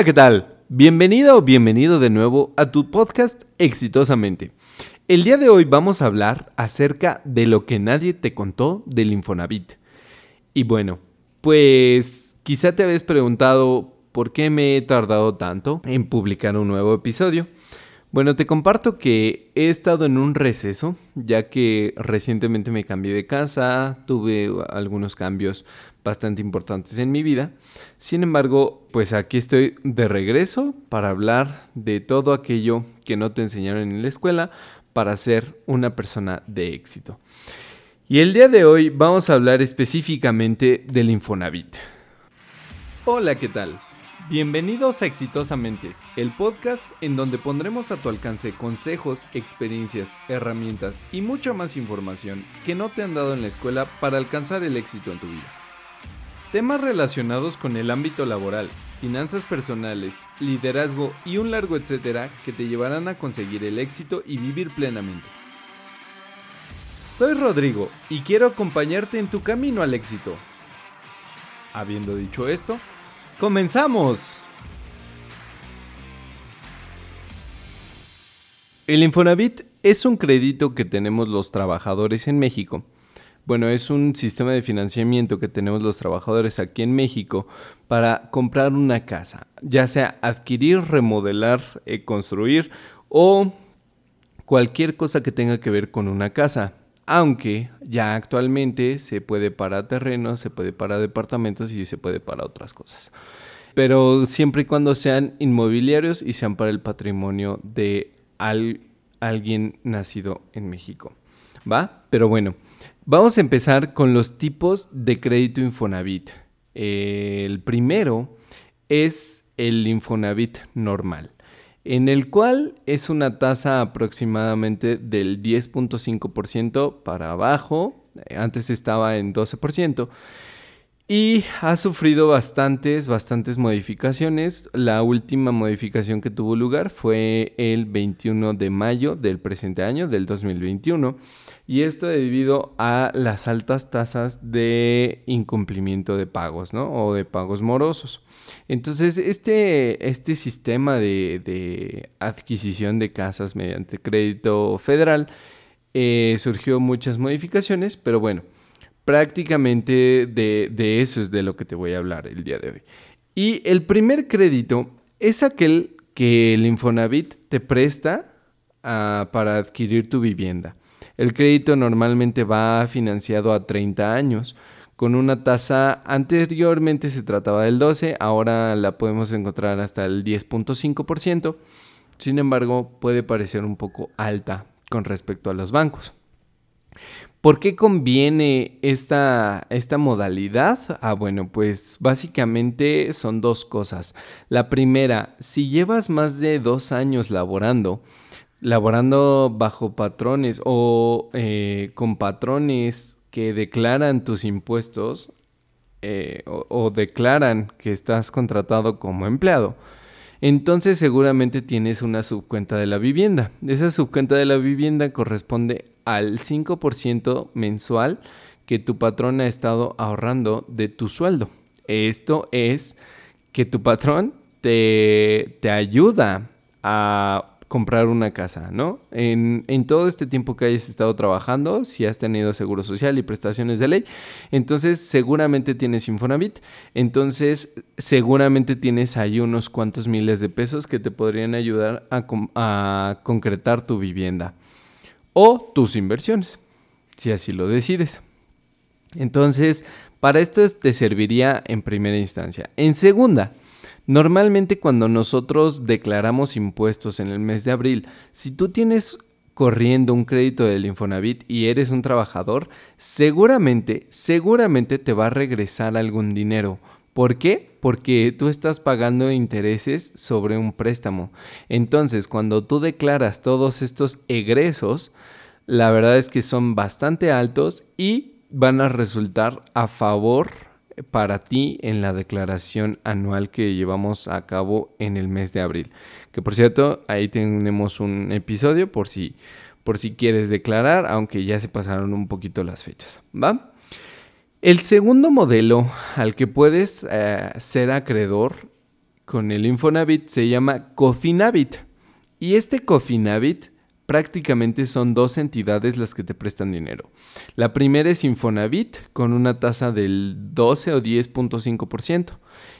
Hola, ¿qué tal? Bienvenido o bienvenido de nuevo a tu podcast Exitosamente. El día de hoy vamos a hablar acerca de lo que nadie te contó del Infonavit. Y bueno, pues quizá te habías preguntado por qué me he tardado tanto en publicar un nuevo episodio. Bueno, te comparto que he estado en un receso, ya que recientemente me cambié de casa, tuve algunos cambios bastante importantes en mi vida. Sin embargo, pues aquí estoy de regreso para hablar de todo aquello que no te enseñaron en la escuela para ser una persona de éxito. Y el día de hoy vamos a hablar específicamente del Infonavit. Hola, ¿qué tal? Bienvenidos a Exitosamente, el podcast en donde pondremos a tu alcance consejos, experiencias, herramientas y mucha más información que no te han dado en la escuela para alcanzar el éxito en tu vida. Temas relacionados con el ámbito laboral, finanzas personales, liderazgo y un largo etcétera que te llevarán a conseguir el éxito y vivir plenamente. Soy Rodrigo y quiero acompañarte en tu camino al éxito. Habiendo dicho esto, ¡Comenzamos! El Infonavit es un crédito que tenemos los trabajadores en México. Bueno, es un sistema de financiamiento que tenemos los trabajadores aquí en México para comprar una casa, ya sea adquirir, remodelar, eh, construir o cualquier cosa que tenga que ver con una casa aunque ya actualmente se puede para terrenos, se puede para departamentos y se puede para otras cosas. Pero siempre y cuando sean inmobiliarios y sean para el patrimonio de alguien nacido en México. ¿Va? Pero bueno, vamos a empezar con los tipos de crédito Infonavit. el primero es el Infonavit normal en el cual es una tasa aproximadamente del 10.5% para abajo, antes estaba en 12%, y ha sufrido bastantes, bastantes modificaciones. La última modificación que tuvo lugar fue el 21 de mayo del presente año, del 2021. Y esto debido a las altas tasas de incumplimiento de pagos, ¿no? O de pagos morosos. Entonces, este, este sistema de, adquisición de casas mediante crédito federal eh, surgió muchas modificaciones, pero bueno prácticamente de, eso es de lo que te voy a hablar el día de hoy. Y el primer crédito es aquel que el Infonavit te presta ah, para adquirir tu vivienda. El crédito normalmente va financiado a 30 años con una tasa anteriormente se trataba del 12, ahora la podemos encontrar hasta el 10.5%. Sin embargo, puede parecer un poco alta con respecto a los bancos. ¿Por qué conviene esta, esta modalidad? Ah, bueno, pues básicamente son dos cosas. La primera, si llevas más de dos años laborando, laborando bajo patrones o eh, con patrones que declaran tus impuestos eh, o declaran que estás contratado como empleado, entonces seguramente tienes una subcuenta de la vivienda. Esa subcuenta de la vivienda corresponde al 5% mensual que tu patrón ha estado ahorrando de tu sueldo. Esto es que tu patrón te, te ayuda a comprar una casa, ¿no? En, todo este tiempo que hayas estado trabajando, si has tenido seguro social y prestaciones de ley, entonces seguramente tienes Infonavit, entonces seguramente tienes ahí unos cuantos miles de pesos que te podrían ayudar a, a concretar tu vivienda o tus inversiones, si así lo decides. Entonces, para esto te serviría en primera instancia. En segunda, Normalmente cuando nosotros declaramos impuestos en el mes de abril, si tú tienes corriendo un crédito del Infonavit y eres un trabajador, seguramente, seguramente te va a regresar algún dinero. ¿Por qué? Porque tú estás pagando intereses sobre un préstamo. Entonces, cuando tú declaras todos estos egresos, la verdad es que son bastante altos y van a resultar a favor para ti en la declaración anual que llevamos a cabo en el mes de abril. Que por cierto, ahí tenemos un episodio por si, por si quieres declarar, aunque ya se pasaron un poquito las fechas. ¿Va? El segundo modelo al que puedes eh, ser acreedor con el Infonavit se llama Cofinavit. Y este Cofinavit prácticamente son dos entidades las que te prestan dinero. La primera es Infonavit con una tasa del 12 o 10.5%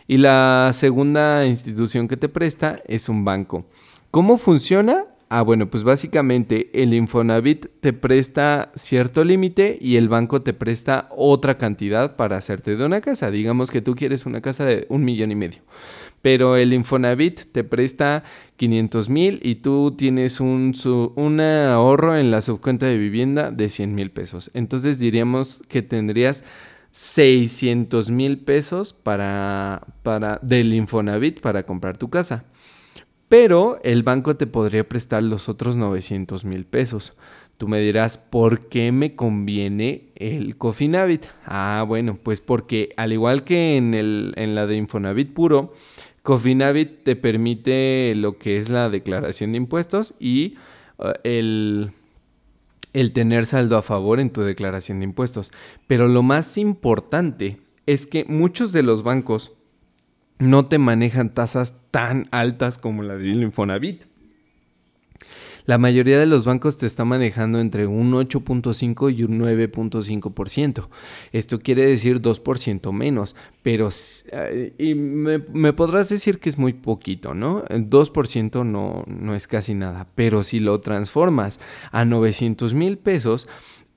y la segunda institución que te presta es un banco. ¿Cómo funciona? Ah, bueno, pues básicamente el Infonavit te presta cierto límite y el banco te presta otra cantidad para hacerte de una casa. Digamos que tú quieres una casa de un millón y medio, pero el Infonavit te presta 500 mil y tú tienes un, ahorro en la subcuenta de vivienda de 100 mil pesos. Entonces diríamos que tendrías 600 mil pesos para, para, del Infonavit para comprar tu casa pero el banco te podría prestar los otros 900 mil pesos. Tú me dirás, ¿por qué me conviene el Cofinavit? Ah, bueno, pues porque al igual que en, el, en la de Infonavit puro, Cofinavit te permite lo que es la declaración de impuestos y uh, el, el tener saldo a favor en tu declaración de impuestos. Pero lo más importante es que muchos de los bancos no te manejan tasas tan altas como la del Infonavit. La mayoría de los bancos te está manejando entre un 8.5 y un 9.5%. Esto quiere decir 2% menos, pero eh, y me, podrás decir que es muy poquito, ¿no? El 2% no, no es casi nada, pero si lo transformas a 900 mil pesos,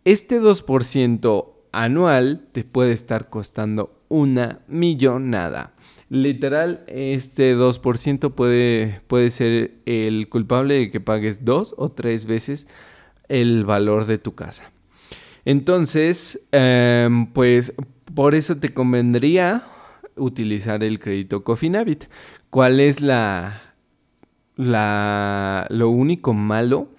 este 2% anual te puede estar costando una millonada. Literal, este 2% puede, puede ser el culpable de que pagues dos o tres veces el valor de tu casa. Entonces, em, pues por eso te convendría utilizar el crédito Cofinavit. ¿Cuál es la, la, lo único malo?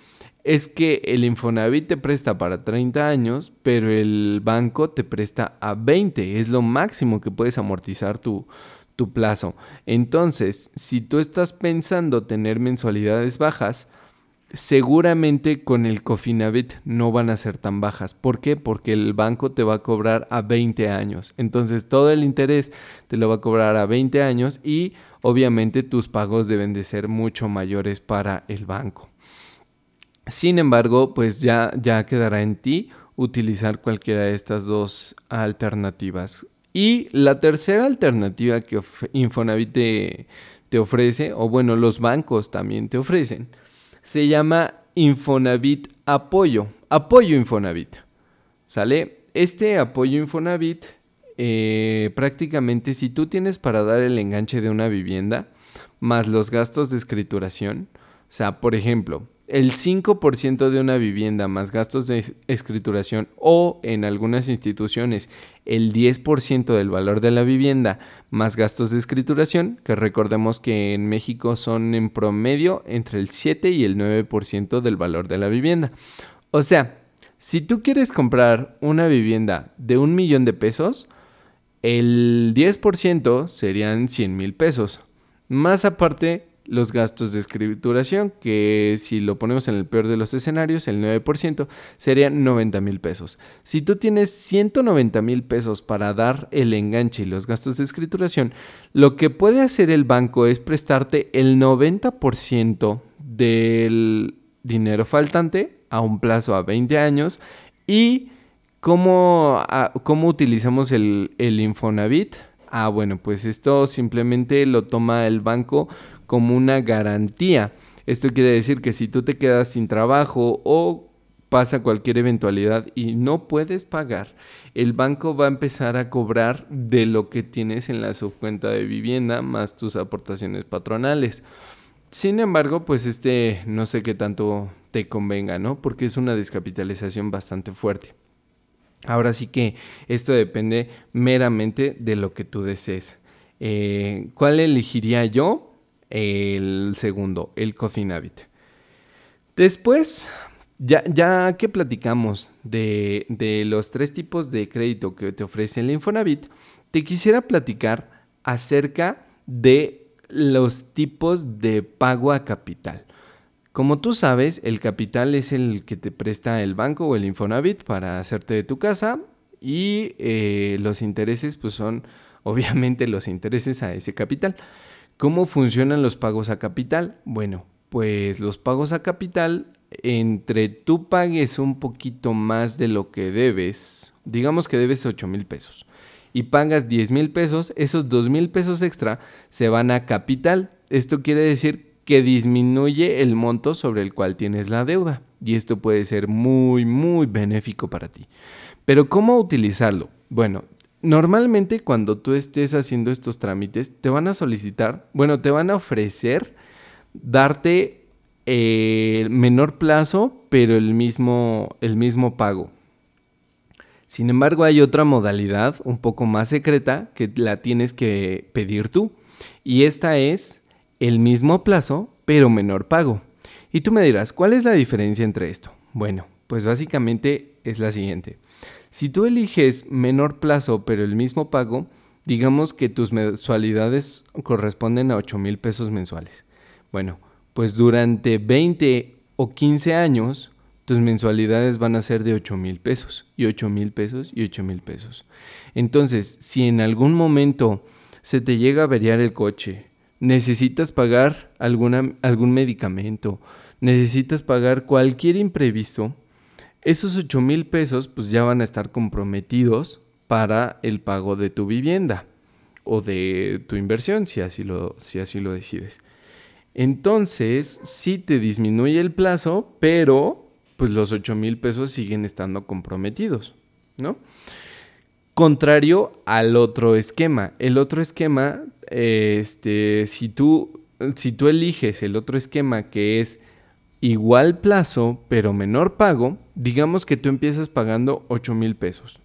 Es que el Infonavit te presta para 30 años, pero el banco te presta a 20. Es lo máximo que puedes amortizar tu, tu plazo. Entonces, si tú estás pensando tener mensualidades bajas, seguramente con el Cofinavit no van a ser tan bajas. ¿Por qué? Porque el banco te va a cobrar a 20 años. Entonces, todo el interés te lo va a cobrar a 20 años y obviamente tus pagos deben de ser mucho mayores para el banco. Sin embargo, pues ya, ya quedará en ti utilizar cualquiera de estas dos alternativas. Y la tercera alternativa que Infonavit te, ofrece, o bueno, los bancos también te ofrecen, se llama Infonavit Apoyo. Apoyo Infonavit. ¿Sale? Este apoyo Infonavit, eh, prácticamente si tú tienes para dar el enganche de una vivienda, más los gastos de escrituración, o sea, por ejemplo, el 5% de una vivienda más gastos de escrituración o en algunas instituciones el 10% del valor de la vivienda más gastos de escrituración, que recordemos que en México son en promedio entre el 7 y el 9% del valor de la vivienda. O sea, si tú quieres comprar una vivienda de un millón de pesos, el 10% serían 100 mil pesos. Más aparte, los gastos de escrituración, que si lo ponemos en el peor de los escenarios, el 9%, serían 90 mil pesos. Si tú tienes 190 mil pesos para dar el enganche y los gastos de escrituración, lo que puede hacer el banco es prestarte el 90% del dinero faltante a un plazo a 20 años y cómo, cómo utilizamos el, el Infonavit. Ah, bueno, pues esto simplemente lo toma el banco como una garantía. Esto quiere decir que si tú te quedas sin trabajo o pasa cualquier eventualidad y no puedes pagar, el banco va a empezar a cobrar de lo que tienes en la subcuenta de vivienda más tus aportaciones patronales. Sin embargo, pues este no sé qué tanto te convenga, ¿no? Porque es una descapitalización bastante fuerte. Ahora sí que esto depende meramente de lo que tú desees. Eh, ¿Cuál elegiría yo? El segundo, el Cofinavit. Después, ya, ya que platicamos de, de, los tres tipos de crédito que te ofrece el Infonavit, te quisiera platicar acerca de los tipos de pago a capital. Como tú sabes, el capital es el que te presta el banco o el Infonavit para hacerte de tu casa y eh, los intereses pues son obviamente los intereses a ese capital. ¿Cómo funcionan los pagos a capital? Bueno, pues los pagos a capital, entre tú pagues un poquito más de lo que debes, digamos que debes 8 mil pesos, y pagas 10 mil pesos, esos 2 mil pesos extra se van a capital. Esto quiere decir que disminuye el monto sobre el cual tienes la deuda. Y esto puede ser muy, muy benéfico para ti. Pero ¿cómo utilizarlo? Bueno, normalmente cuando tú estés haciendo estos trámites, te van a solicitar, bueno, te van a ofrecer darte el eh, menor plazo, pero el mismo, el mismo pago. Sin embargo, hay otra modalidad un poco más secreta que la tienes que pedir tú. Y esta es el mismo plazo, pero menor pago. Y tú me dirás, ¿cuál es la diferencia entre esto? Bueno, pues básicamente es la siguiente. Si tú eliges menor plazo, pero el mismo pago, digamos que tus mensualidades corresponden a 8 mil pesos mensuales. Bueno, pues durante 20 o 15 años, tus mensualidades van a ser de 8 mil pesos, y 8 mil pesos, y 8 mil pesos. Entonces, si en algún momento se te llega a averiar el coche, necesitas pagar algún medicamento, necesitas pagar cualquier imprevisto, esos 8 mil pesos pues ya van a estar comprometidos para el pago de tu vivienda o de tu inversión, si así lo, si así lo decides. Entonces, sí te disminuye el plazo, pero pues los 8 mil pesos siguen estando comprometidos, ¿no? Contrario al otro esquema. El otro esquema, este, si tú, si tú eliges el otro esquema que es igual plazo, pero menor pago, digamos que tú empiezas pagando 8 mil pesos.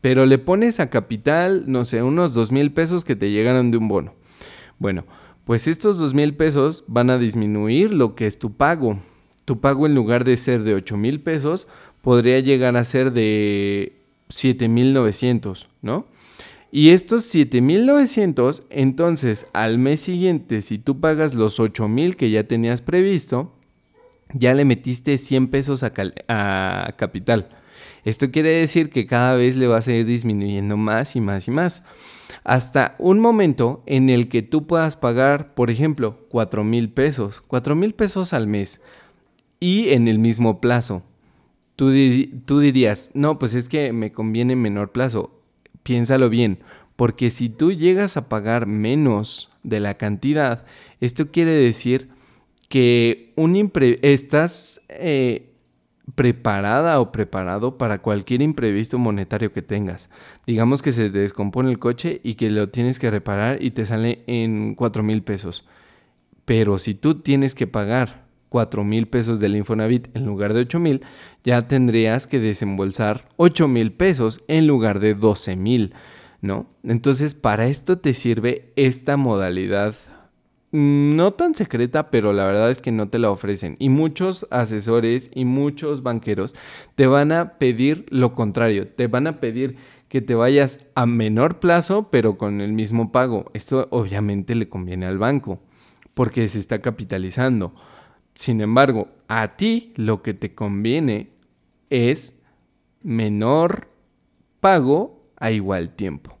Pero le pones a capital, no sé, unos 2 mil pesos que te llegaron de un bono. Bueno, pues estos 2 mil pesos van a disminuir lo que es tu pago. Tu pago en lugar de ser de 8 mil pesos, podría llegar a ser de 7.900, ¿no? Y estos 7.900, entonces al mes siguiente, si tú pagas los 8.000 que ya tenías previsto, ya le metiste 100 pesos a, capital. Esto quiere decir que cada vez le vas a ir disminuyendo más y más y más. Hasta un momento en el que tú puedas pagar, por ejemplo, 4 mil pesos, 4 mil pesos al mes y en el mismo plazo. Tú, dirías, no, pues es que me conviene menor plazo. Piénsalo bien, porque si tú llegas a pagar menos de la cantidad, esto quiere decir que estás eh, preparada o preparado para cualquier imprevisto monetario que tengas. Digamos que se te descompone el coche y que lo tienes que reparar y te sale en 4 mil pesos. Pero si tú tienes que pagar 4 mil pesos del Infonavit en lugar de 8 mil, ya tendrías que desembolsar 8 mil pesos en lugar de 12 mil, ¿no? Entonces, para esto te sirve esta modalidad no tan secreta, pero la verdad es que no te la ofrecen. Y muchos asesores y muchos banqueros te van a pedir lo contrario, te van a pedir que te vayas a menor plazo, pero con el mismo pago. Esto obviamente le conviene al banco, porque se está capitalizando. Sin embargo, a ti lo que te conviene es menor pago a igual tiempo,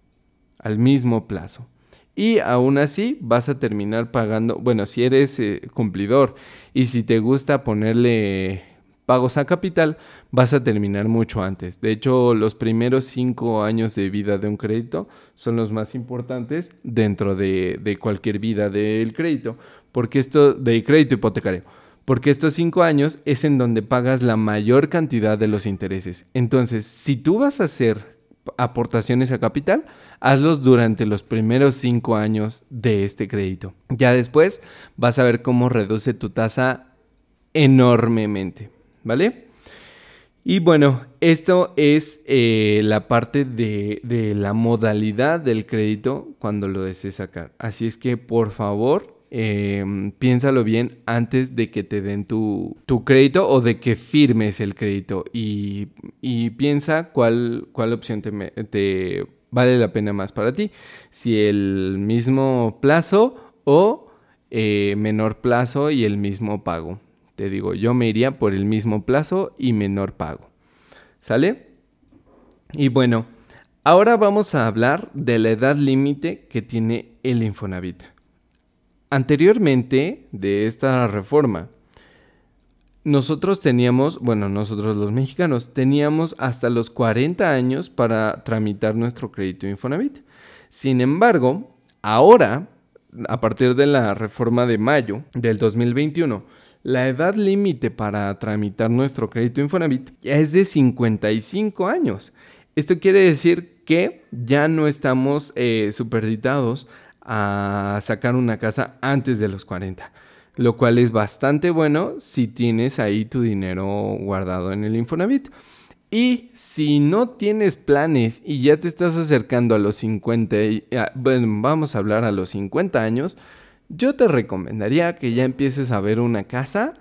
al mismo plazo. Y aún así vas a terminar pagando, bueno, si eres eh, cumplidor y si te gusta ponerle pagos a capital, vas a terminar mucho antes. De hecho, los primeros cinco años de vida de un crédito son los más importantes dentro de, de cualquier vida del crédito, porque esto de crédito hipotecario porque estos cinco años es en donde pagas la mayor cantidad de los intereses. Entonces, si tú vas a hacer aportaciones a capital, hazlos durante los primeros cinco años de este crédito. Ya después vas a ver cómo reduce tu tasa enormemente, ¿vale? Y bueno, esto es eh, la parte de, de la modalidad del crédito cuando lo desees sacar. Así es que por favor Em, piénsalo bien antes de que te den tu, crédito o de que firmes el crédito y, piensa cuál, cuál opción te, vale la pena más para ti. Si el mismo plazo o eh, menor plazo y el mismo pago. Te digo, yo me iría por el mismo plazo y menor pago. ¿Sale? Y bueno, ahora vamos a hablar de la edad límite que tiene el Infonavit. Anteriormente de esta reforma, nosotros teníamos, bueno, nosotros los mexicanos, teníamos hasta los 40 años para tramitar nuestro crédito Infonavit. Sin embargo, ahora, a partir de la reforma de mayo del 2021, la edad límite para tramitar nuestro crédito Infonavit es de 55 años. Esto quiere decir que ya no estamos eh, superditados a sacar una casa antes de los 40 lo cual es bastante bueno si tienes ahí tu dinero guardado en el Infonavit. Y si no tienes planes y ya te estás acercando a los 50, bueno, vamos a hablar a los 50 años, yo te recomendaría que ya empieces a ver una casa,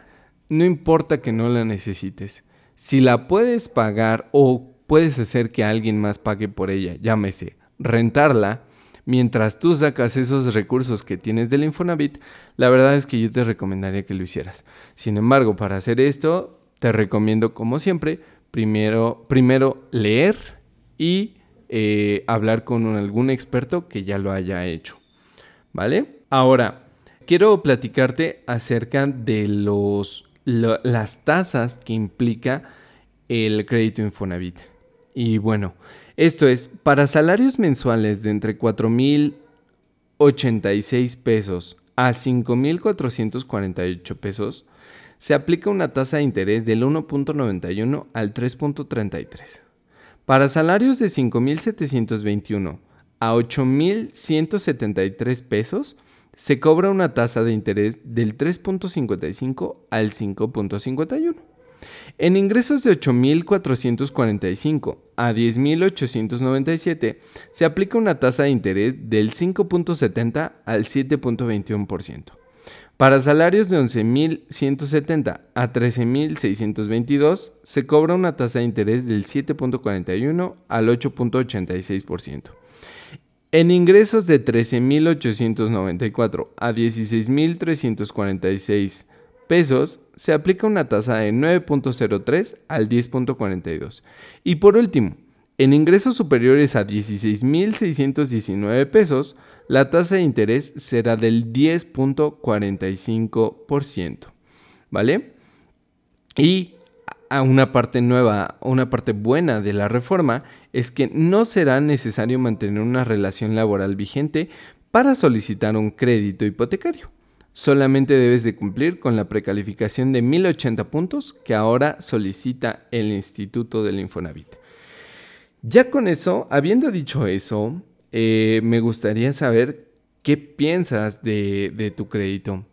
no importa que no la necesites. Si la puedes pagar o puedes hacer que alguien más pague por ella, llámese rentarla, mientras tú sacas esos recursos que tienes del Infonavit, la verdad es que yo te recomendaría que lo hicieras. Sin embargo, para hacer esto, te recomiendo, como siempre, primero, primero leer y eh, hablar con algún experto que ya lo haya hecho. ¿Vale? Ahora, quiero platicarte acerca de los, las tasas que implica el crédito Infonavit. Y bueno, esto es, para salarios mensuales de entre 4.086 pesos a 5.448 pesos, se aplica una tasa de interés del 1.91 al 3.33. Para salarios de 5.721 a 8.173 pesos, se cobra una tasa de interés del 3.55 al 5.51. En ingresos de 8.445 a 10.897 se aplica una tasa de interés del 5.70 al 7.21%. Para salarios de 11.170 a 13.622 se cobra una tasa de interés del 7.41 al 8.86%. En ingresos de 13.894 a 16.346 pesos se aplica una tasa de 9.03 al 10.42. Y por último, en ingresos superiores a 16.619 pesos, la tasa de interés será del 10.45%. ¿Vale? Y a una parte nueva, una parte buena de la reforma es que no será necesario mantener una relación laboral vigente para solicitar un crédito hipotecario. Solamente debes de cumplir con la precalificación de 1080 puntos que ahora solicita el Instituto del Infonavit. Ya con eso, habiendo dicho eso, eh, me gustaría saber qué piensas de, tu crédito.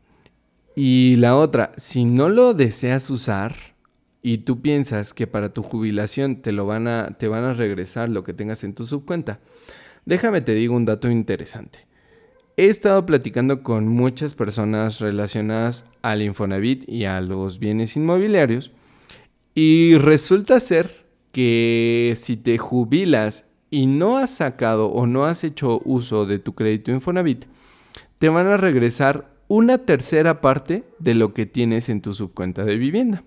Y la otra, si no lo deseas usar y tú piensas que para tu jubilación te, lo van a, te van a regresar lo que tengas en tu subcuenta, déjame te digo un dato interesante. He estado platicando con muchas personas relacionadas al Infonavit y a los bienes inmobiliarios y resulta ser que si te jubilas y no has sacado o no has hecho uso de tu crédito Infonavit, te van a regresar una tercera parte de lo que tienes en tu subcuenta de vivienda.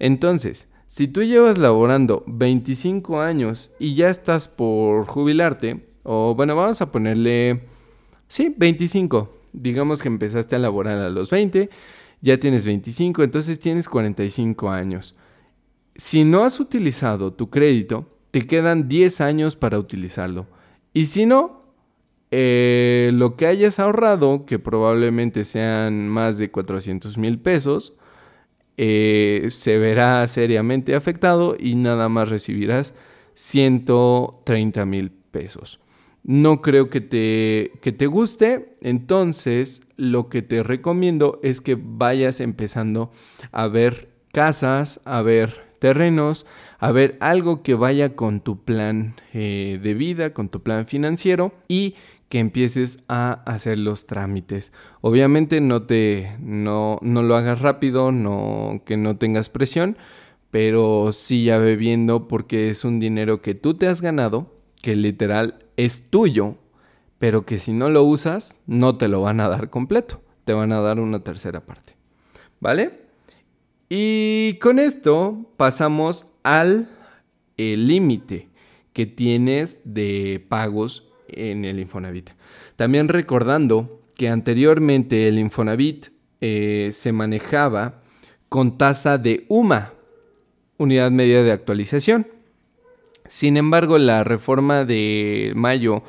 Entonces, si tú llevas laborando 25 años y ya estás por jubilarte, o bueno, vamos a ponerle Sí, 25. Digamos que empezaste a laborar a los 20, ya tienes 25, entonces tienes 45 años. Si no has utilizado tu crédito, te quedan 10 años para utilizarlo. Y si no, eh, lo que hayas ahorrado, que probablemente sean más de 400 mil pesos, eh, se verá seriamente afectado y nada más recibirás 130 mil pesos no creo que te, que te guste, entonces lo que te recomiendo es que vayas empezando a ver casas, a ver terrenos, a ver algo que vaya con tu plan eh, de vida, con tu plan financiero y que empieces a hacer los trámites. Obviamente no te no, no lo hagas rápido, no que no tengas presión, pero sí ya ve viendo porque es un dinero que tú te has ganado, que literal es tuyo, pero que si no lo usas, no te lo van a dar completo, te van a dar una tercera parte. ¿Vale? Y con esto pasamos al límite que tienes de pagos en el Infonavit. También recordando que anteriormente el Infonavit eh, se manejaba con tasa de UMA, unidad media de actualización. Sin embargo, la reforma de mayo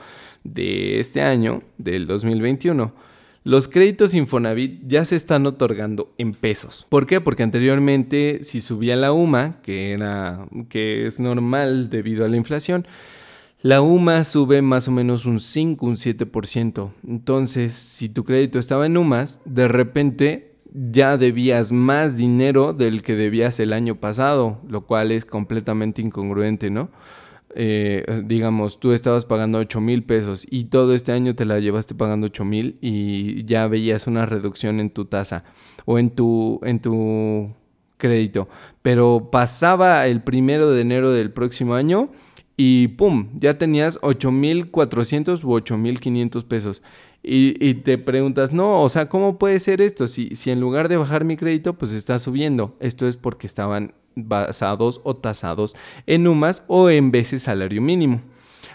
de este año, del 2021, los créditos Infonavit ya se están otorgando en pesos. ¿Por qué? Porque anteriormente si subía la UMA, que es normal debido a la inflación, la UMA sube más o menos un 5, un 7%. Entonces, si tu crédito estaba en UMAS, de repente ya debías más dinero del que debías el año pasado, lo cual es completamente incongruente, ¿no? Eh, digamos, tú estabas pagando 8 mil pesos y todo este año te la llevaste pagando 8 mil y ya veías una reducción en tu tasa o en tu, en tu crédito. Pero pasaba el primero de enero del próximo año y ¡pum! Ya tenías 8.400 u 8.500 pesos. Y, te preguntas, no, o sea, ¿cómo puede ser esto? Si, si en lugar de bajar mi crédito, pues está subiendo. Esto es porque estaban basados o tasados en UMAS o en veces salario mínimo.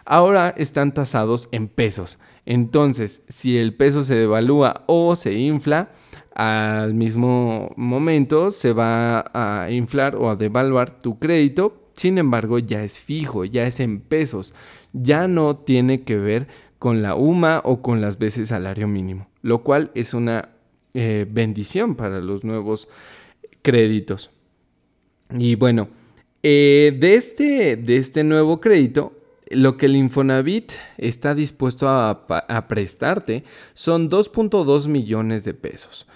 Ahora están tasados en pesos. Entonces, si el peso se devalúa o se infla, al mismo momento se va a inflar o a devaluar tu crédito. Sin embargo, ya es fijo, ya es en pesos. Ya no tiene que ver con la UMA o con las veces salario mínimo, lo cual es una eh, bendición para los nuevos créditos. Y bueno, eh, de, este, de este nuevo crédito, lo que el Infonavit está dispuesto a, prestarte son 2.2 millones de pesos.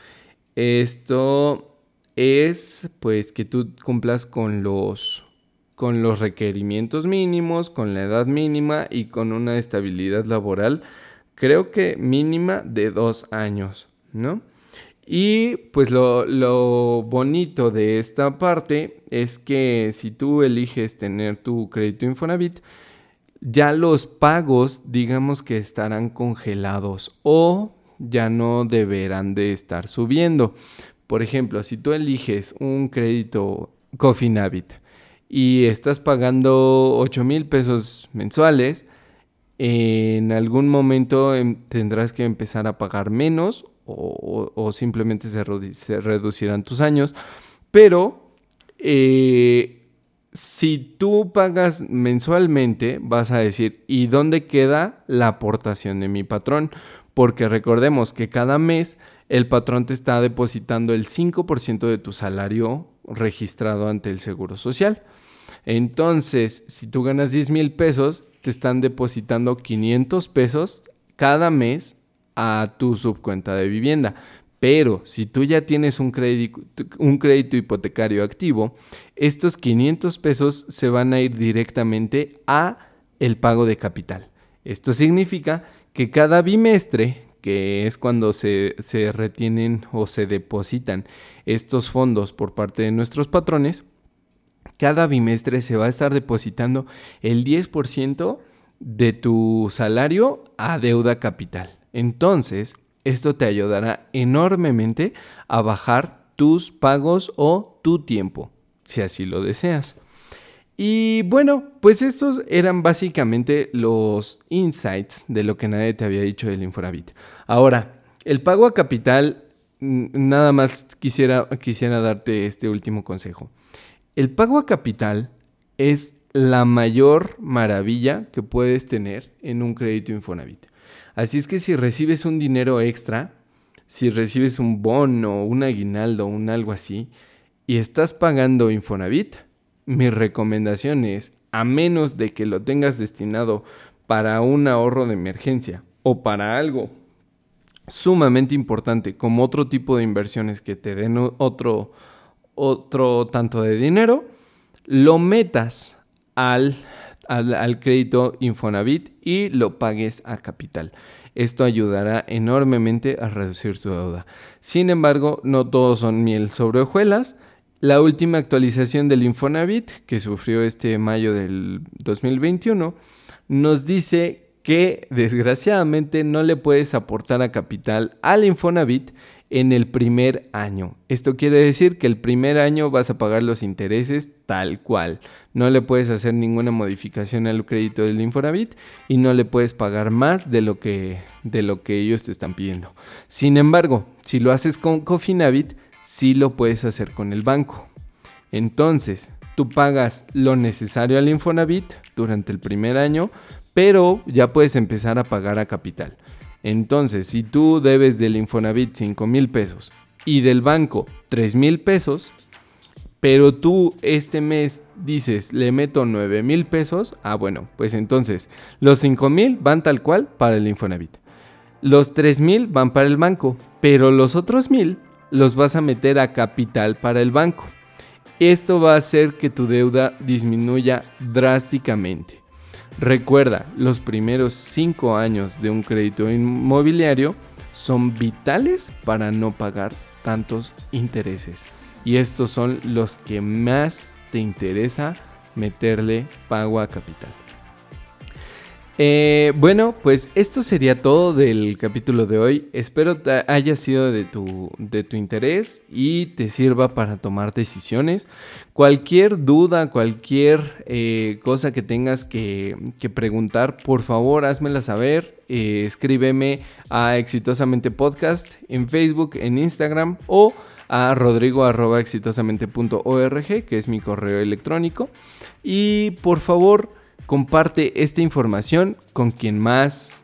Esto es pues que tú cumplas con los con los requerimientos mínimos, con la edad mínima y con una estabilidad laboral, creo que mínima de dos años, ¿no? Y pues lo, bonito de esta parte es que si tú eliges tener tu crédito Infonavit, ya los pagos digamos que estarán congelados o ya no deberán de estar subiendo. Por ejemplo, si tú eliges un crédito Cofinavit y estás pagando 8 mil pesos mensuales, en algún momento em, tendrás que empezar a pagar menos o, simplemente se, reducirán tus años. Pero eh, si tú pagas mensualmente, vas a decir, ¿y dónde queda la aportación de mi patrón? Porque recordemos que cada mes el patrón te está depositando el 5% de tu salario registrado ante el Seguro Social. Entonces, si tú ganas 10 mil pesos, te están depositando 500 pesos cada mes a tu subcuenta de vivienda. Pero si tú ya tienes un crédito, hipotecario activo, estos 500 pesos se van a ir directamente a el pago de capital. Esto significa que cada bimestre, que es cuando se, se retienen o se depositan estos fondos por parte de nuestros patrones, cada bimestre se va a estar depositando el 10% de tu salario a deuda capital. Entonces, esto te ayudará enormemente a bajar tus pagos o tu tiempo, si así lo deseas. Y bueno, pues estos eran básicamente los insights de lo que nadie te había dicho del Inforavit. Ahora, el pago a capital, nada más quisiera, quisiera darte este último consejo. El pago a capital es la mayor maravilla que puedes tener en un crédito Infonavit. Así es que si recibes un dinero extra, si recibes un bono, un aguinaldo, un algo así, y estás pagando Infonavit, mi recomendación es, a menos de que lo tengas destinado para un ahorro de emergencia o para algo sumamente importante, como otro tipo de inversiones que te den otro, otro tanto de dinero, lo metas al al, crédito Infonavit y lo pagues a capital. Esto ayudará enormemente a reducir tu deuda. Sin embargo, no todos son miel sobre hojuelas. La última actualización del Infonavit, que sufrió este mayo del 2021, nos dice que desgraciadamente no le puedes aportar a capital al Infonavit en el primer año. Esto quiere decir que el primer año vas a pagar los intereses tal cual. No le puedes hacer ninguna modificación al crédito del Infonavit y no le puedes pagar más de lo que, de lo que ellos te están pidiendo. Sin embargo, si lo haces con Cofinavit, sí lo puedes hacer con el banco. Entonces, tú pagas lo necesario al Infonavit durante el primer año, pero ya puedes empezar a pagar a capital. Entonces, si tú debes del Infonavit 5 mil pesos y del banco 3 mil pesos, pero tú este mes dices le meto 9 mil pesos, ah bueno, pues entonces los 5 mil van tal cual para el Infonavit. Los 3 mil van para el banco, pero los otros mil los vas a meter a capital para el banco. Esto va a hacer que tu deuda disminuya drásticamente. Recuerda, los primeros 5 años de un crédito inmobiliario son vitales para no pagar tantos intereses. Y estos son los que más te interesa meterle pago a capital. Eh, bueno, pues esto sería todo del capítulo de hoy. Espero haya sido de tu, de tu interés y te sirva para tomar decisiones. Cualquier duda, cualquier eh, cosa que tengas que, preguntar, por favor házmela saber. Eh, escríbeme a Exitosamente Podcast en Facebook, en Instagram o a rodrigo.exitosamente.org, que es mi correo electrónico. Y por favor comparte esta información con quien más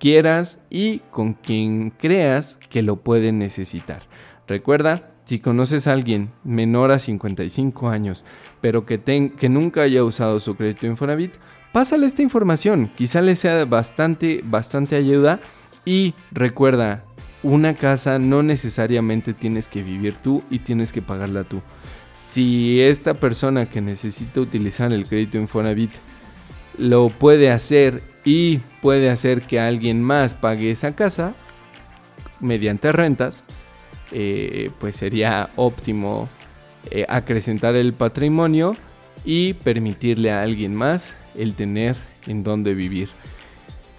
quieras y con quien creas que lo puede necesitar. Recuerda, si conoces a alguien menor a 55 años, pero que, que nunca haya usado su crédito Infonavit, pásale esta información, quizá le sea bastante, bastante ayuda y recuerda, una casa no necesariamente tienes que vivir tú y tienes que pagarla tú. Si esta persona que necesita utilizar el crédito Infonavit lo puede hacer y puede hacer que alguien más pague esa casa mediante rentas, eh, pues sería óptimo eh, acrecentar el patrimonio y permitirle a alguien más el tener en dónde vivir.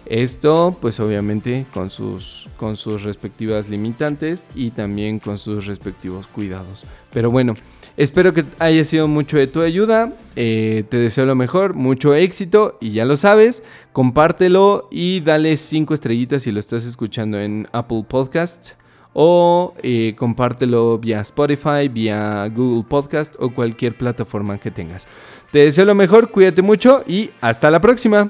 Esto pues obviamente con sus, con sus respectivas limitantes y también con sus respectivos cuidados. Pero bueno, Espero que haya sido mucho de tu ayuda. Eh, te deseo lo mejor, mucho éxito y ya lo sabes, compártelo y dale 5 estrellitas si lo estás escuchando en Apple Podcasts o eh, compártelo vía Spotify, vía Google Podcast o cualquier plataforma que tengas. Te deseo lo mejor, cuídate mucho y hasta la próxima.